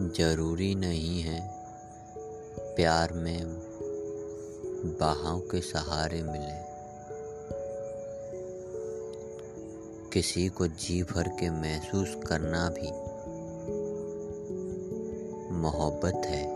ज़रूरी नहीं है प्यार में बहाव के सहारे मिले। किसी को जी भर के महसूस करना भी मोहब्बत है।